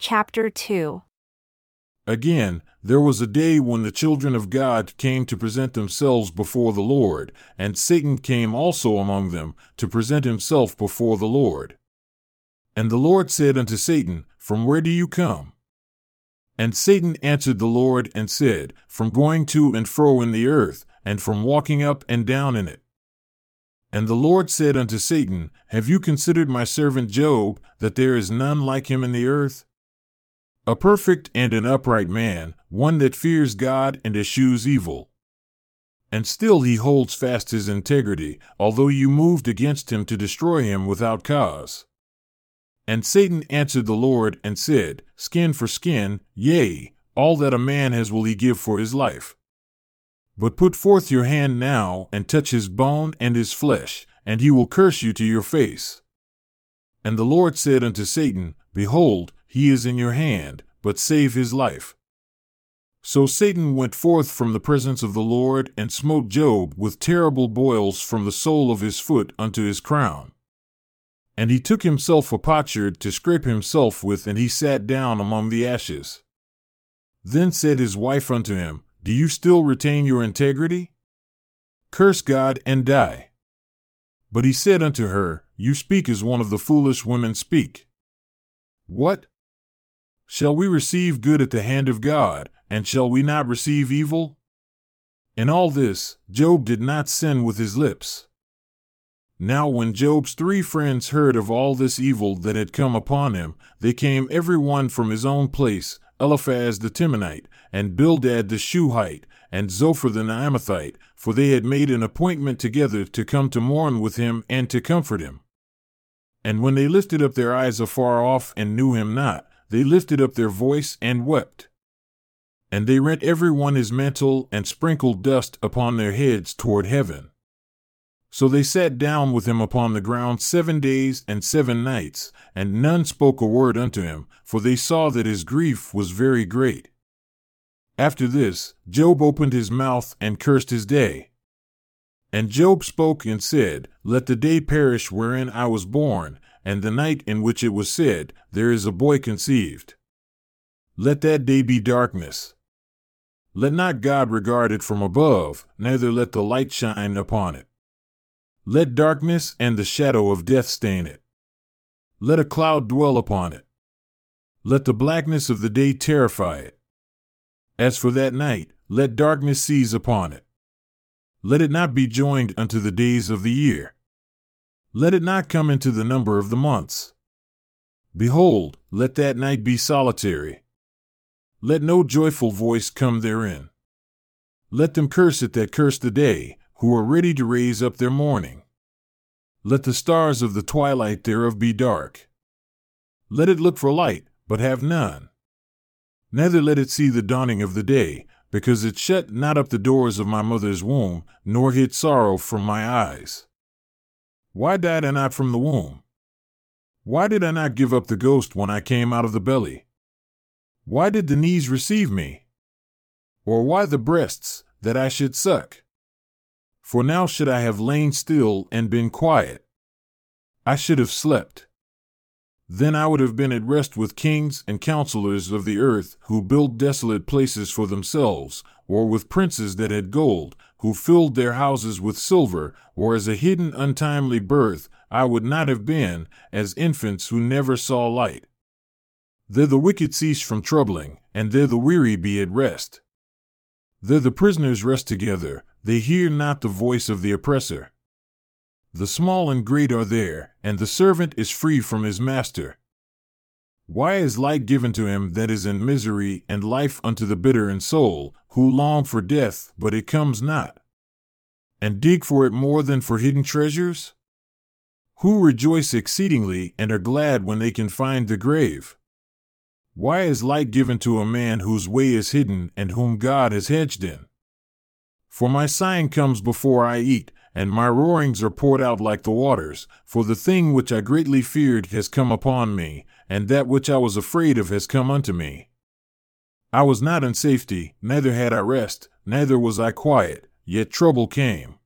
Chapter 2 Again, there was a day when the children of God came to present themselves before the Lord, and Satan came also among them to present himself before the Lord. And the Lord said unto Satan, From where do you come? And Satan answered the Lord and said, From going to and fro in the earth, and from walking up and down in it. And the Lord said unto Satan, Have you considered my servant Job, that there is none like him in the earth? A perfect and an upright man, one that fears God and eschews evil. And still he holds fast his integrity, although you moved against him to destroy him without cause. And Satan answered the Lord and said, Skin for skin, yea, all that a man has will he give for his life. But put forth your hand now, and touch his bone and his flesh, and he will curse you to your face. And the Lord said unto Satan, Behold, he is in your hand, but save his life. So Satan went forth from the presence of the Lord and smote Job with terrible boils from the sole of his foot unto his crown. And he took himself a potsherd to scrape himself with, and he sat down among the ashes. Then said his wife unto him, Do you still retain your integrity? Curse God and die. But he said unto her, You speak as one of the foolish women speak. What? Shall we receive good at the hand of God, and shall we not receive evil? In all this, Job did not sin with his lips. Now, when Job's three friends heard of all this evil that had come upon him, they came every one from his own place Eliphaz the Temanite, and Bildad the Shuhite, and Zophar the Naamathite, for they had made an appointment together to come to mourn with him and to comfort him. And when they lifted up their eyes afar off and knew him not, they lifted up their voice and wept. And they rent every one his mantle and sprinkled dust upon their heads toward heaven. So they sat down with him upon the ground seven days and seven nights, and none spoke a word unto him, for they saw that his grief was very great. After this, Job opened his mouth and cursed his day. And Job spoke and said, Let the day perish wherein I was born, and the night in which it was said, There is a boy conceived. Let that day be darkness. Let not God regard it from above, neither let the light shine upon it. Let darkness and the shadow of death stain it. Let a cloud dwell upon it. Let the blackness of the day terrify it. As for that night, let darkness seize upon it. Let it not be joined unto the days of the year. Let it not come into the number of the months. Behold, let that night be solitary. Let no joyful voice come therein. Let them curse it that curse the day, who are ready to raise up their mourning. Let the stars of the twilight thereof be dark. Let it look for light, but have none. Neither let it see the dawning of the day, because it shut not up the doors of my mother's womb, nor hid sorrow from my eyes. Why died I not from the womb? Why did I not give up the ghost when I came out of the belly? Why did the knees receive me? Or why the breasts, that I should suck? For now should I have lain still and been quiet. I should have slept. Then I would have been at rest with kings and counselors of the earth who built desolate places for themselves, or with princes that had gold, who filled their houses with silver, or as a hidden untimely birth, I would not have been, as infants who never saw light. There the wicked cease from troubling, and there the weary be at rest. There the prisoners rest together, they hear not the voice of the oppressor. The small and great are there, and the servant is free from his master. Why is light given to him that is in misery, and life unto the bitter in soul, who long for death, but it comes not? And dig for it more than for hidden treasures? Who rejoice exceedingly and are glad when they can find the grave? Why is light given to a man whose way is hidden and whom God has hedged in? For my sighing comes before I eat, and my roarings are poured out like the waters, for the thing which I greatly feared has come upon me, and that which I was afraid of has come unto me. I was not in safety, neither had I rest, neither was I quiet, yet trouble came.